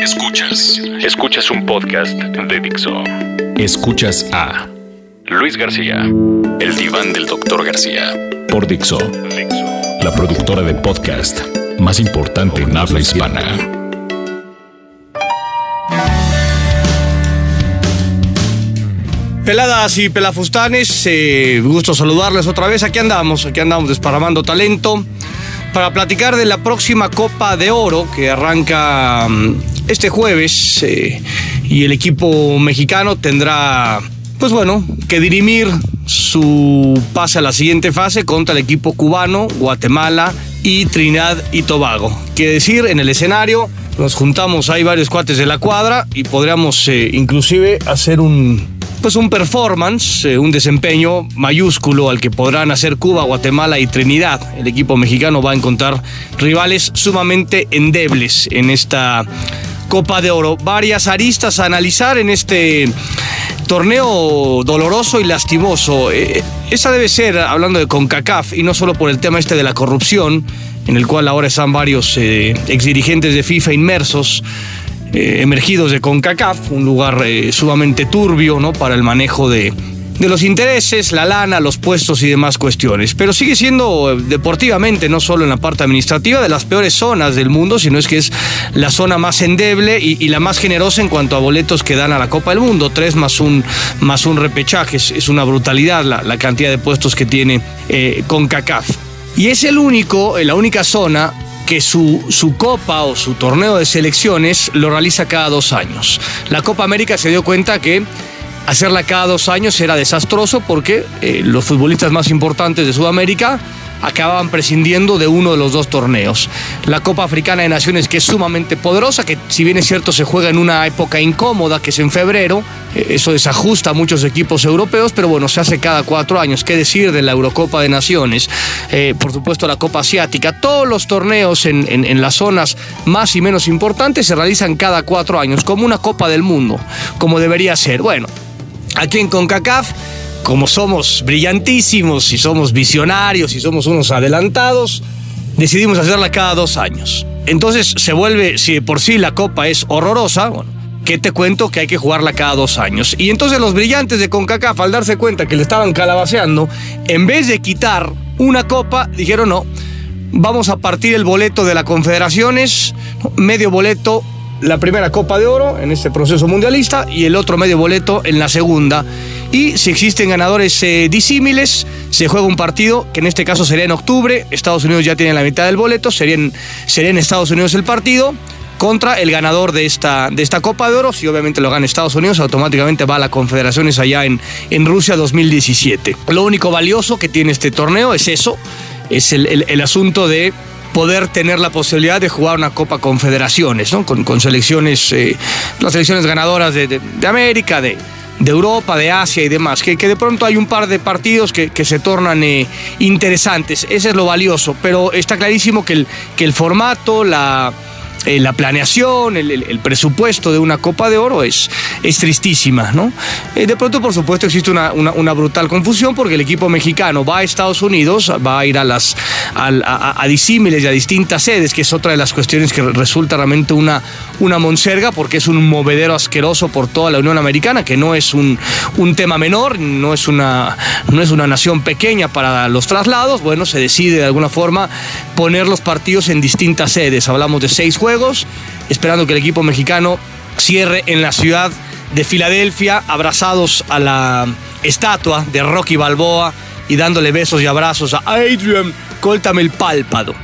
Escuchas. Escuchas un podcast de Dixo. Escuchas a Luis García. El diván del doctor García. Por Dixo. La productora de podcast más importante en habla hispana. Peladas y pelafustanes, eh, gusto saludarles otra vez. Aquí andamos, aquí andamos desparramando talento para platicar de la próxima Copa de Oro que arranca mm, este jueves eh, y el equipo mexicano tendrá, pues bueno, que dirimir su pase a la siguiente fase contra el equipo cubano, Guatemala y Trinidad y Tobago. Quiere decir, en el escenario nos juntamos, hay varios cuates de la cuadra y podríamos eh, inclusive hacer un pues un performance, eh, un desempeño mayúsculo al que podrán hacer Cuba, Guatemala y Trinidad. El equipo mexicano va a encontrar rivales sumamente endebles en esta Copa de Oro. Varias aristas a analizar en este torneo doloroso y lastimoso. Eh, esa debe ser, hablando de CONCACAF, y no solo por el tema este de la corrupción, en el cual ahora están varios eh, exdirigentes de FIFA inmersos. Eh, emergidos de CONCACAF, un lugar eh, sumamente turbio ¿no? para el manejo de, de los intereses, la lana, los puestos y demás cuestiones. Pero sigue siendo eh, deportivamente, no solo en la parte administrativa, de las peores zonas del mundo, sino es que es la zona más endeble y, la más generosa en cuanto a boletos que dan a la Copa del Mundo. Tres más un, más un repechaje. Es, una brutalidad la, cantidad de puestos que tiene CONCACAF. Y es el único, la única zona que su, su, copa o su torneo de selecciones lo realiza cada dos años. La Copa América se dio cuenta que hacerla cada dos años era desastroso porque eh, los futbolistas más importantes de Sudamérica acababan prescindiendo de uno de los dos torneos. La Copa Africana de Naciones, que es sumamente poderosa, que si bien es cierto se juega en una época incómoda, que es en febrero, eh, eso desajusta a muchos equipos europeos, pero bueno, se hace cada cuatro años. ¿Qué decir de la Eurocopa de Naciones? Eh, por supuesto, la Copa Asiática. Todos los torneos en, en las zonas más y menos importantes se realizan cada cuatro años, como una Copa del Mundo, como debería ser. Bueno, aquí en CONCACAF como somos brillantísimos y somos visionarios y somos unos adelantados, decidimos hacerla cada dos años. Entonces se vuelve, si por sí la copa es horrorosa, bueno, ¿qué te cuento? Que hay que jugarla cada dos años. Y entonces los brillantes de CONCACAF, al darse cuenta que le estaban calabaceando, en vez de quitar una copa, dijeron no, vamos a partir el boleto de las confederaciones, medio boleto la primera Copa de Oro en este proceso mundialista y el otro medio boleto en la segunda. Y si existen ganadores eh, disímiles, se juega un partido que en este caso sería en octubre. Estados Unidos ya tiene la mitad del boleto, sería en, Estados Unidos el partido contra el ganador de esta, de esta Copa de Oro. Si obviamente lo gana Estados Unidos, automáticamente va a la Confederaciones allá en, en Rusia 2017. Lo único valioso que tiene este torneo es eso, es el, el asunto de poder tener la posibilidad de jugar una Copa Confederaciones, ¿no? Con, selecciones, eh, las selecciones ganadoras de, América, de, de, Europa, de Asia y demás, que, que, de pronto hay un par de partidos que, que se tornan eh, interesantes. Ese es lo valioso, pero está clarísimo que el, que el formato, la eh, la planeación, el, presupuesto de una Copa de Oro es, es tristísima, ¿no? Eh, de pronto, por supuesto, existe una, una, brutal confusión porque el equipo mexicano va a Estados Unidos, va a ir a las a, disímiles y a distintas sedes, que es otra de las cuestiones que resulta realmente una, una monserga porque es un movedero asqueroso por toda la Unión Americana, que no es un, un tema menor, no es, una, no es una nación pequeña para los traslados, bueno, se decide de alguna forma poner los partidos en distintas sedes. Hablamos de seis juegos esperando que el equipo mexicano cierre en la ciudad de Filadelfia, abrazados a la estatua de Rocky Balboa y dándole besos y abrazos a Adrian, cóltame el pálpado.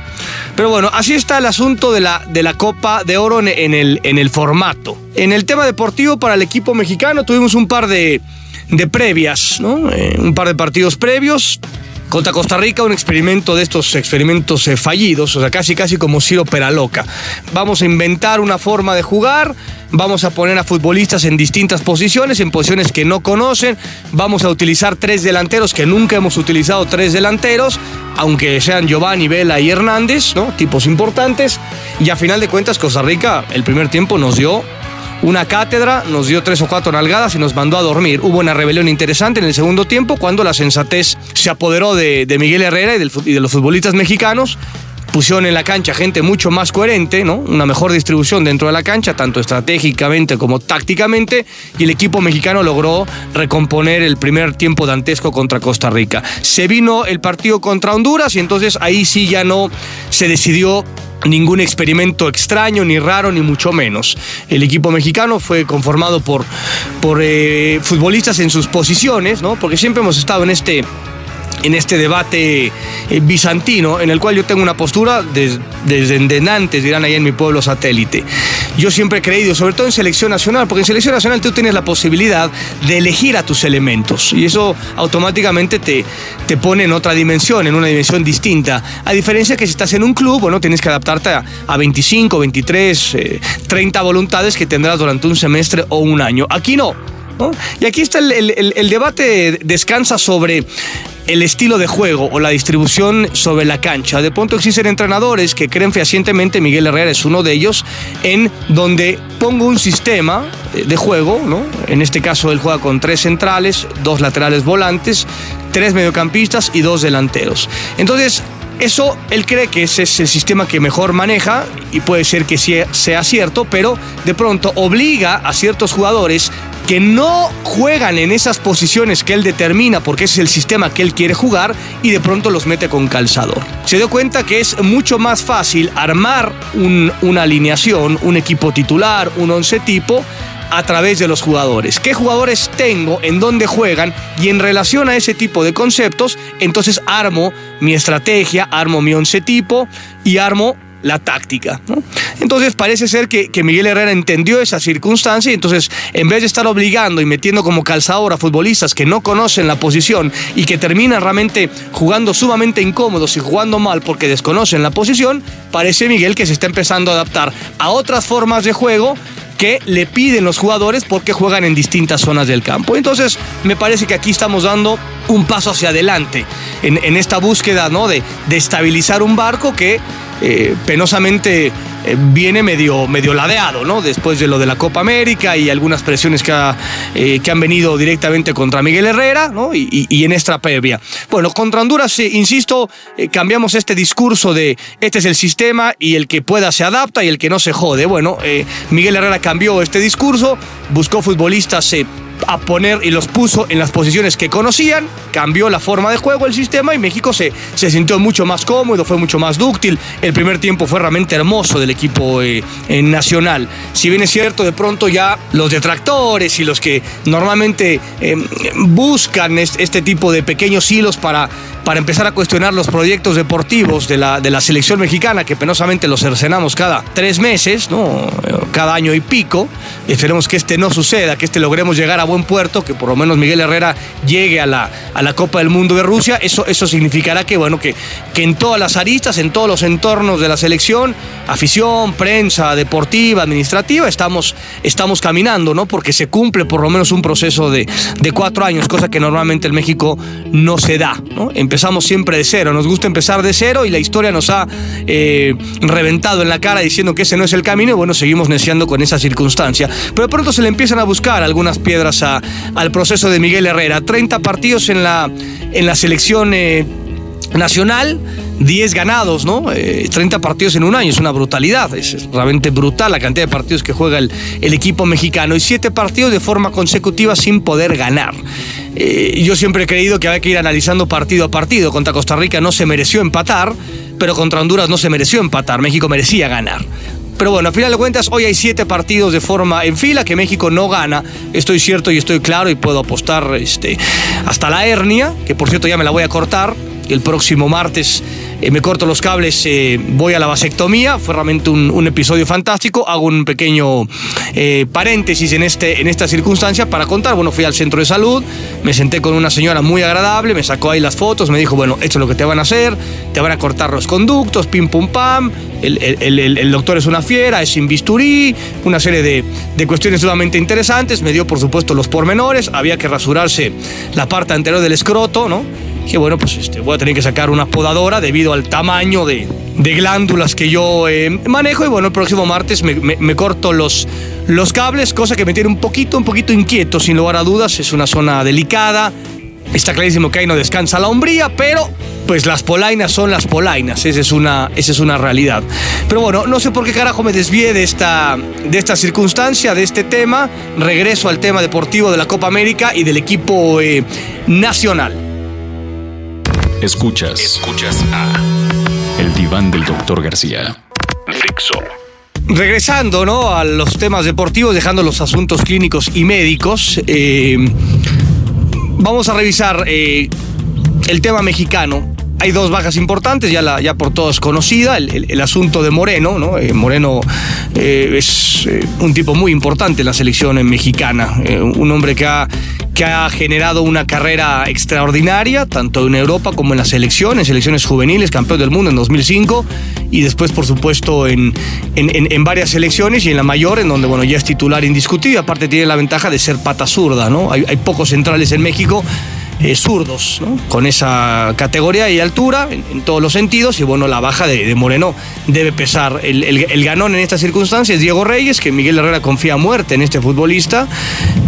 Pero bueno, así está el asunto de la, de la Copa de Oro en, el, en el formato. En el tema deportivo para el equipo mexicano tuvimos un par de, de previas, ¿no? Eh, un par de partidos previos. Contra Costa Rica, un experimento de estos experimentos eh, fallidos, o sea, casi casi como Ciro Peraloca. Vamos a inventar una forma de jugar, vamos a poner a futbolistas en distintas posiciones, en posiciones que no conocen, vamos a utilizar tres delanteros que nunca hemos utilizado tres delanteros, aunque sean Giovanni, Vela y Hernández. Tipos importantes. Y a final de cuentas, Costa Rica, el primer tiempo nos dio una cátedra, nos dio tres o cuatro nalgadas y nos mandó a dormir. Hubo una rebelión interesante en el segundo tiempo cuando la sensatez se apoderó de, Miguel Herrera y, de los futbolistas mexicanos pusieron en la cancha gente mucho más coherente, ¿no? Una mejor distribución dentro de la cancha, tanto estratégicamente como tácticamente, y el equipo mexicano logró recomponer el primer tiempo dantesco contra Costa Rica. Se vino el partido contra Honduras y entonces ahí sí ya no se decidió ningún experimento extraño, ni raro, ni mucho menos. El equipo mexicano fue conformado por, por eh, futbolistas en sus posiciones, ¿no? Porque siempre hemos estado en este en este debate eh, bizantino, en el cual yo tengo una postura desde, desde antes, dirán ahí en mi pueblo satélite. Yo siempre he creído, sobre todo en selección nacional, porque en selección nacional tú tienes la posibilidad de elegir a tus elementos y eso automáticamente te, te pone en otra dimensión, en una dimensión distinta. A diferencia que si estás en un club, bueno, tienes que adaptarte a, 25, 23, 30 voluntades que tendrás durante un semestre o un año. Aquí no. Y aquí está el debate, descansa sobre el estilo de juego o la distribución sobre la cancha. De pronto existen entrenadores que creen fehacientemente, Miguel Herrera es uno de ellos, en donde pongo un sistema de juego, ¿no? En este caso él juega con tres centrales, dos laterales volantes, tres mediocampistas y dos delanteros. Entonces, eso él cree que ese es el sistema que mejor maneja y puede ser que sea cierto, pero de pronto obliga a ciertos jugadores que no juegan en esas posiciones que él determina porque ese es el sistema que él quiere jugar y de pronto los mete con calzador. Se dio cuenta que es mucho más fácil armar una alineación, un equipo titular, un once tipo, a través de los jugadores. ¿Qué jugadores tengo? ¿En dónde juegan? Y en relación a ese tipo de conceptos, entonces armo mi estrategia, armo mi once tipo y armo la táctica. Entonces parece ser que, Miguel Herrera entendió esa circunstancia y entonces en vez de estar obligando y metiendo como calzador a futbolistas que no conocen la posición y que terminan realmente jugando sumamente incómodos y jugando mal porque desconocen la posición, parece Miguel que se está empezando a adaptar a otras formas de juego que le piden los jugadores porque juegan en distintas zonas del campo. Entonces, me parece que aquí estamos dando un paso hacia adelante en, esta búsqueda ¿no? de, de estabilizar un barco que eh, penosamente eh, viene medio, medio ladeado, ¿no? Después de lo de la Copa América y algunas presiones que, eh, que han venido directamente contra Miguel Herrera, ¿no? Y, en esta previa. Bueno, contra Honduras, insisto, cambiamos este discurso de este es el sistema y el que pueda se adapta y el que no se jode. Bueno, Miguel Herrera cambió este discurso, buscó futbolistas a poner y los puso en las posiciones que conocían, cambió la forma de juego, el sistema y México se, se sintió mucho más cómodo, fue mucho más dúctil. El primer tiempo fue realmente hermoso del equipo eh, nacional. Si bien es cierto, de pronto ya los detractores y los que normalmente eh, buscan este tipo de pequeños hilos para para empezar a cuestionar los proyectos deportivos de la, de la selección mexicana, que penosamente los cercenamos cada tres meses, ¿no? cada año y pico. Esperemos que este no suceda, que este logremos llegar a buen puerto, que por lo menos Miguel Herrera llegue a la, a la Copa del Mundo de Rusia. Eso, eso significará que, bueno, que, que en todas las aristas, en todos los entornos de la selección, afición, prensa, deportiva, administrativa, estamos, estamos caminando, ¿no? Porque se cumple por lo menos un proceso de, de cuatro años, cosa que normalmente en México no se da, ¿no? empezamos siempre de cero, nos gusta empezar de cero y la historia nos ha eh, reventado en la cara diciendo que ese no es el camino y bueno, seguimos neciando con esa circunstancia. Pero de pronto se le empiezan a buscar algunas piedras al proceso de Miguel Herrera. 30 partidos en la, en la selección eh, nacional. 10 ganados, ¿no? 30 eh, partidos en un año, es una brutalidad, es realmente brutal la cantidad de partidos que juega el, el equipo mexicano y 7 partidos de forma consecutiva sin poder ganar. Eh, yo siempre he creído que había que ir analizando partido a partido. Contra Costa Rica no se mereció empatar, pero contra Honduras no se mereció empatar. México merecía ganar. Pero bueno, a final de cuentas, hoy hay siete partidos de forma en fila que México no gana. Estoy cierto y estoy claro y puedo apostar este, hasta la hernia, que por cierto ya me la voy a cortar. El próximo martes eh, me corto los cables, eh, voy a la vasectomía. Fue realmente un, episodio fantástico. Hago un pequeño eh, paréntesis en, este, en esta circunstancia para contar. Bueno, fui al centro de salud, me senté con una señora muy agradable, me sacó ahí las fotos, me dijo, bueno, esto es lo que te van a hacer, te van a cortar los conductos, pim pum pam. El, doctor es una fiera, es sin bisturí, una serie de, de cuestiones sumamente interesantes. Me dio, por supuesto, los pormenores. Había que rasurarse la parte anterior del escroto, ¿no? Que bueno, pues este, voy a tener que sacar una podadora debido al tamaño de, glándulas que yo eh, manejo y bueno, el próximo martes me, corto los, los cables, cosa que me tiene un poquito, un poquito inquieto, sin lugar a dudas, es una zona delicada, Está clarísimo que ahí no descansa la hombría, pero pues las polainas son las polainas, esa es una, esa es una realidad. Pero bueno, no sé por qué carajo me desvié de esta, de esta circunstancia, de este tema. Regreso al tema deportivo de la Copa América y del equipo eh, nacional. Escuchas, escuchas a El Diván del Doctor García. Fixo. Regresando ¿no? a los temas deportivos, dejando los asuntos clínicos y médicos, eh, vamos a revisar eh, el tema mexicano hay dos bajas importantes, ya, por todos conocida, el, asunto de Moreno, ¿no? Eh, Moreno eh, es eh, un tipo muy importante en la selección mexicana, un hombre que ha, generado una carrera extraordinaria, tanto en Europa como en la selección, en selecciones juveniles, campeón del mundo en 2005, y después, por supuesto, en, en, varias selecciones y en la mayor, en donde, bueno, ya es titular indiscutible, aparte tiene la ventaja de ser pata zurda, ¿no? Hay, hay pocos centrales en México eh, zurdos, con esa categoría y altura en, todos los sentidos. Y bueno, la baja de, Moreno debe pesar. El, ganón en estas circunstancias Diego Reyes, que Miguel Herrera confía muerte en este futbolista.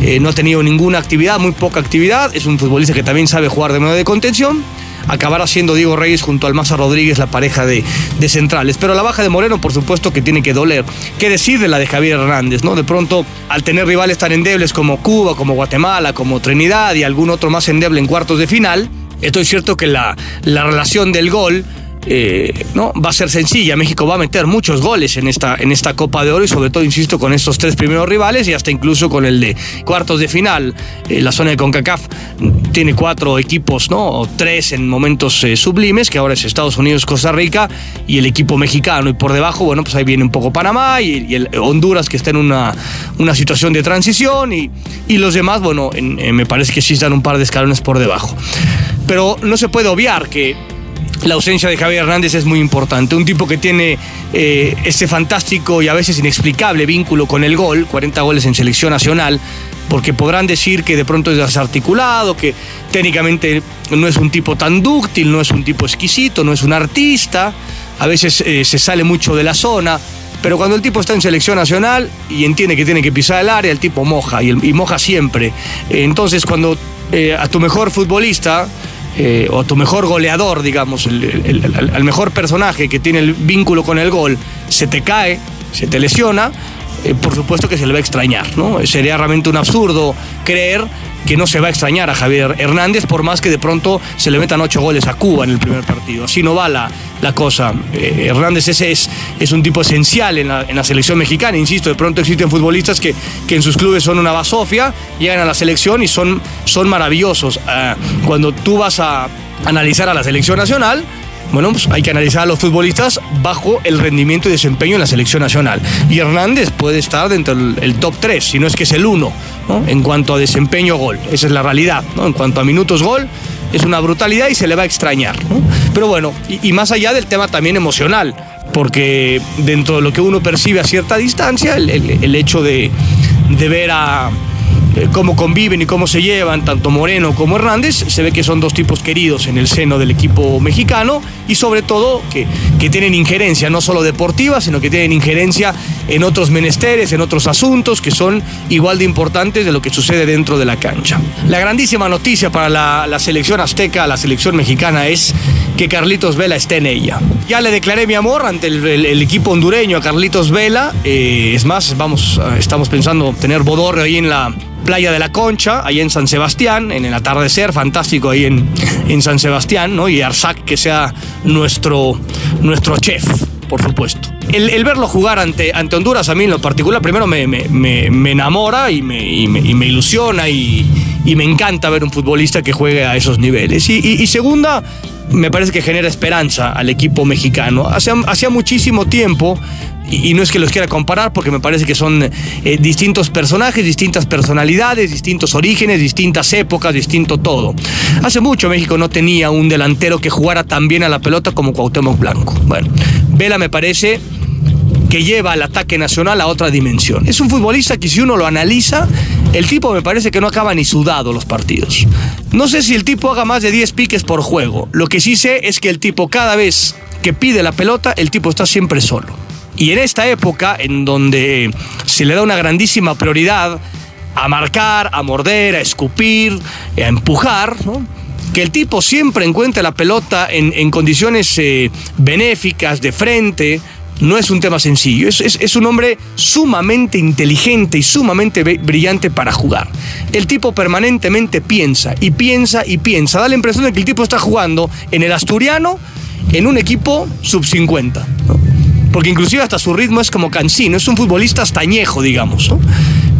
Eh, no ha tenido ninguna actividad, muy poca actividad. Es un futbolista que también sabe jugar de medio de contención acabará siendo Diego Reyes junto al Maza Rodríguez la pareja de, centrales. Pero la baja de Moreno, por supuesto, que tiene que doler. ¿Qué decir de la de Javier Hernández? ¿no? De pronto, al tener rivales tan endebles como Cuba, como Guatemala, como Trinidad y algún otro más endeble en cuartos de final, esto es cierto que la, la relación del gol eh, no va a ser sencilla. México va a meter muchos goles en esta, en esta Copa de Oro y sobre todo, insisto, con estos tres primeros rivales y hasta incluso con el de cuartos de final. Eh, la zona de CONCACAF tiene cuatro equipos, ¿no? O tres en momentos eh, sublimes, que ahora es Estados Unidos, Costa Rica y el equipo mexicano. Y por debajo, bueno, pues ahí viene un poco Panamá y, el Honduras que está en una, una situación de transición y, y los demás, bueno, me parece que sí están un par de escalones por debajo. Pero no se puede obviar que la ausencia de Javier Hernández es muy importante. Un tipo que tiene eh, ese fantástico y a veces inexplicable vínculo con el gol, 40 goles en selección nacional, porque podrán decir que de pronto es desarticulado, que técnicamente no es un tipo tan dúctil, no es un tipo exquisito, no es un artista, a veces eh, se sale mucho de la zona. Pero cuando el tipo está en selección nacional y entiende que tiene que pisar el área, el tipo moja y, moja siempre. Entonces, cuando eh, a tu mejor futbolista eh, o tu mejor goleador, digamos, el, mejor personaje que tiene el vínculo con el gol, se te cae, se te lesiona, eh, por supuesto que se le va a extrañar, ¿no? Sería realmente un absurdo creer que no se va a extrañar a Javier Hernández, por más que de pronto se le metan ocho goles a Cuba en el primer partido. Así no va la, la cosa. Eh, Hernández ese es, es un tipo esencial en la, en la, selección mexicana, insisto, de pronto existen futbolistas que, que en sus clubes son una basofia, llegan a la selección y son, son maravillosos. Ah, cuando tú vas a analizar a la selección nacional, bueno, pues hay que analizar a los futbolistas bajo el rendimiento y desempeño en la selección nacional. Y Hernández puede estar dentro del top 3, si no es que es el 1, en cuanto a desempeño gol. Esa es la realidad. ¿no? En cuanto a minutos gol, es una brutalidad y se le va a extrañar. Pero bueno, y, más allá del tema también emocional, porque dentro de lo que uno percibe a cierta distancia, el, hecho de ver a cómo conviven y cómo se llevan, tanto Moreno como Hernández, se ve que son dos tipos queridos en el seno del equipo mexicano y sobre todo que, que tienen injerencia, no solo deportiva, sino que tienen injerencia en otros menesteres, en otros asuntos que son igual de importantes de lo que sucede dentro de la cancha. La grandísima noticia para la, selección azteca, la selección mexicana, es que Carlitos Vela esté en ella. Ya le declaré mi amor ante el, equipo hondureño a Carlitos Vela. Eh, es más, vamos, estamos pensando tener bodorrio ahí en la Playa de la Concha, ahí en San Sebastián, en el atardecer, fantástico ahí en, en San Sebastián, ¿no? Y Arzac que sea nuestro, nuestro chef, por supuesto. El, verlo jugar ante, ante Honduras a mí en lo particular, primero me, me, enamora y me, y me, ilusiona y, me encanta ver un futbolista que juegue a esos niveles. Y, segunda, me parece que genera esperanza al equipo mexicano. hacía muchísimo tiempo y, no es que los quiera comparar porque me parece que son eh, distintos personajes, distintas personalidades, distintos orígenes, distintas épocas, distinto todo. Hace mucho México no tenía un delantero que jugara tan bien a la pelota como Cuauhtémoc Blanco. Bueno, Vela me parece que lleva al ataque nacional a otra dimensión. Es un futbolista que si uno lo analiza, el tipo me parece que no acaba ni sudado los partidos. No sé si el tipo haga más de 10 piques por juego. Lo que sí sé es que el tipo cada vez que pide la pelota, el tipo está siempre solo. Y en esta época, en donde se le da una grandísima prioridad a marcar, a morder, a escupir, a empujar, que el tipo siempre encuentre la pelota en, condiciones eh, benéficas, de frente, no es un tema sencillo. Es, un hombre sumamente inteligente y sumamente brillante para jugar. El tipo permanentemente piensa y piensa y piensa. Da la impresión de que el tipo está jugando en el asturiano en un equipo sub 50. Porque inclusive hasta su ritmo es como cansino. Es un futbolista añejo, digamos.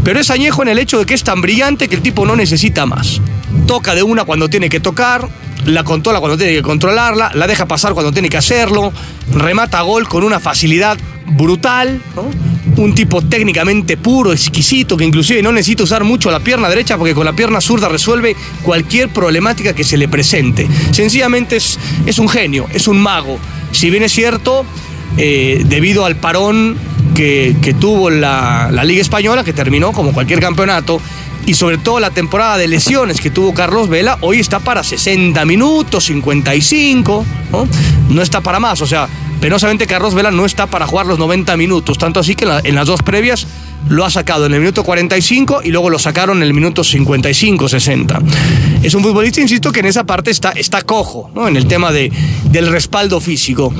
Pero es añejo en el hecho de que es tan brillante que el tipo no necesita más. Toca de una cuando tiene que tocar, la controla cuando tiene que controlarla, la deja pasar cuando tiene que hacerlo, remata gol con una facilidad brutal, un tipo técnicamente puro, exquisito, que inclusive no necesita usar mucho la pierna derecha porque con la pierna zurda resuelve cualquier problemática que se le presente. Sencillamente es, es un genio, es un mago. Si bien es cierto, eh, debido al parón que, tuvo la, la Liga Española, que terminó como cualquier campeonato, y sobre todo la temporada de lesiones que tuvo Carlos Vela, hoy está para 60 minutos, 55, ¿no? No está para más, o sea, penosamente Carlos Vela no está para jugar los 90 minutos, tanto así que en, las dos previas lo ha sacado en el minuto 45 y luego lo sacaron en el minuto 55, 60. Es un futbolista, insisto, que en esa parte está, está cojo, en el tema de, del respaldo físico.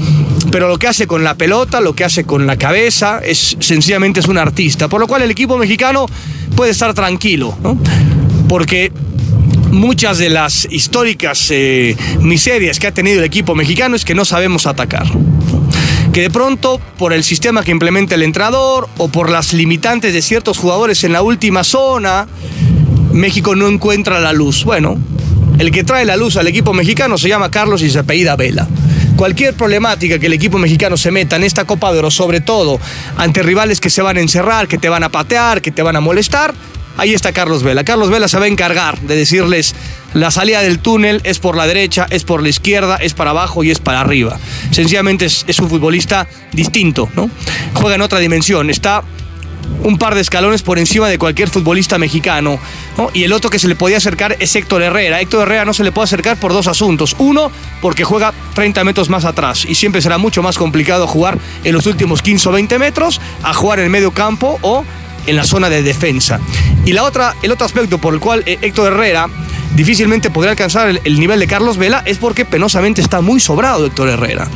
Pero lo que hace con la pelota, lo que hace con la cabeza, es sencillamente es un artista. Por lo cual el equipo mexicano puede estar tranquilo, porque muchas de las históricas eh, miserias que ha tenido el equipo mexicano es que no sabemos atacar. Que de pronto, por el sistema que implementa el entrenador o por las limitantes de ciertos jugadores en la última zona, México no encuentra la luz. Bueno, el que trae la luz al equipo mexicano se llama Carlos y se apellida Vela. Cualquier problemática que el equipo mexicano se meta en esta Copa de Oro, sobre todo ante rivales que se van a encerrar, que te van a patear, que te van a molestar, Ahí está Carlos Vela. Carlos Vela se va a encargar de decirles la salida del túnel es por la derecha, es por la izquierda, es para abajo y es para arriba. Sencillamente es, un futbolista distinto, ¿no? Juega en otra dimensión, está un par de escalones por encima de cualquier futbolista mexicano. Y el otro que se le podía acercar es Héctor Herrera. Héctor Herrera no se le puede acercar por dos asuntos. Uno, porque juega 30 metros más atrás y siempre será mucho más complicado jugar en los últimos 15 o 20 metros a jugar en el medio campo o en la zona de defensa. Y la otra, el otro aspecto por el cual eh, Héctor Herrera difícilmente podría alcanzar el, nivel de Carlos Vela es porque penosamente está muy sobrado Héctor Herrera.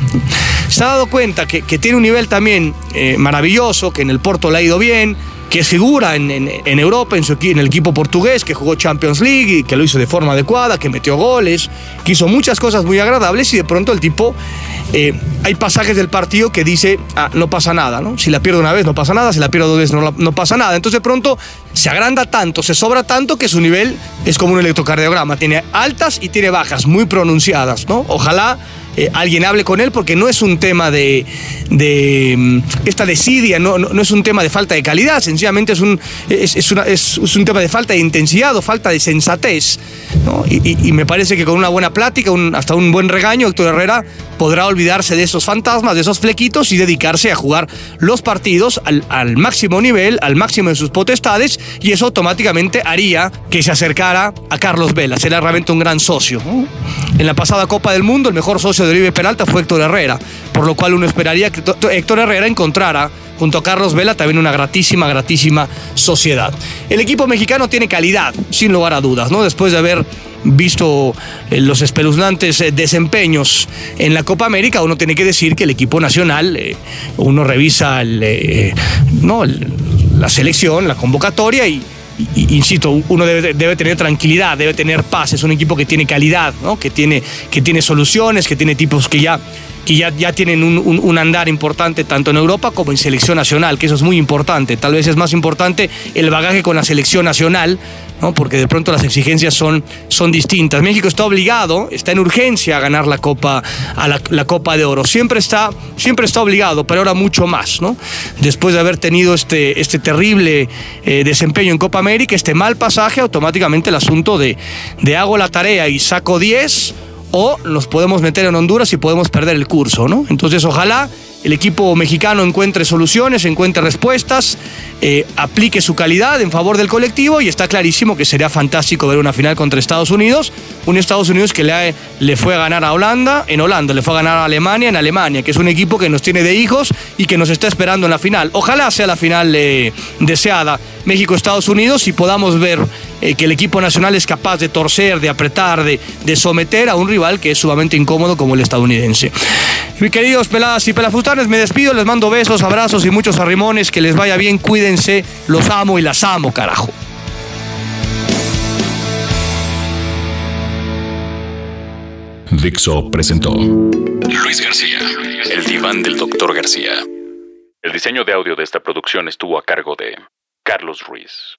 Se ha dado cuenta que, tiene un nivel también eh, maravilloso, que en el Porto le ha ido bien, que figura en, en, Europa, en, su, en el equipo portugués, que jugó Champions League y que lo hizo de forma adecuada, que metió goles, que hizo muchas cosas muy agradables y de pronto el tipo, eh, hay pasajes del partido que dice, ah, no pasa nada, ¿no? Si la pierdo una vez no pasa nada, si la pierdo dos veces no, no pasa nada. Entonces de pronto se agranda tanto, se sobra tanto que su nivel es como un electrocardiograma, tiene altas y tiene bajas muy pronunciadas, ¿no? Ojalá eh, alguien hable con él porque no es un tema de, mm, esta desidia, no, no, es un tema de falta de calidad, sencillamente es un, es, un tema de falta de intensidad o falta de sensatez. Y, me parece que con una buena plática, hasta un buen regaño, Héctor Herrera podrá olvidarse de esos fantasmas, de esos flequitos y dedicarse a jugar los partidos al, al máximo nivel, al máximo de sus potestades y eso automáticamente haría que se acercara a Carlos Vela, será realmente un gran socio. En la pasada Copa del Mundo el mejor socio de Oribe Peralta fue Héctor Herrera, por lo cual uno esperaría que Héctor Herrera encontrara junto a Carlos Vela también una gratísima, gratísima sociedad. El equipo mexicano tiene calidad, sin lugar a dudas, ¿no? Después de haber visto eh, los espeluznantes eh, desempeños en la Copa América, uno tiene que decir que el equipo nacional, eh, uno revisa ¿no? la selección, la convocatoria y, insisto, uno debe, tener tranquilidad, debe tener paz. Es un equipo que tiene calidad, ¿no? que, tiene, que tiene soluciones, que tiene tipos que ya que ya, ya tienen un, andar importante tanto en Europa como en selección nacional, que eso es muy importante. Tal vez es más importante el bagaje con la selección nacional, ¿no? porque de pronto las exigencias son, son distintas. México está obligado, está en urgencia a ganar la Copa, a la, Copa de Oro. Siempre está, siempre está obligado, pero ahora mucho más. ¿no? Después de haber tenido este, este terrible eh, desempeño en Copa América, este mal pasaje, automáticamente el asunto de, de hago la tarea y saco 10 o nos podemos meter en Honduras y podemos perder el curso, ¿no? Entonces, ojalá el equipo mexicano encuentre soluciones, encuentre respuestas, eh, aplique su calidad en favor del colectivo y está clarísimo que sería fantástico ver una final contra Estados Unidos, un Estados Unidos que le, fue a ganar a Holanda, en Holanda, le fue a ganar a Alemania, en Alemania, que es un equipo que nos tiene de hijos y que nos está esperando en la final. Ojalá sea la final eh, deseada México-Estados Unidos y podamos ver eh, que el equipo nacional es capaz de torcer, de apretar, de, someter a un rival que es sumamente incómodo como el estadounidense. Mis queridos peladas y me despido, les mando besos, abrazos y muchos arrimones, que les vaya bien, cuídense, los amo y las amo, carajo. Dixo presentó Luis García, el diván del doctor García. El diseño de audio de esta producción estuvo a cargo de Carlos Ruiz.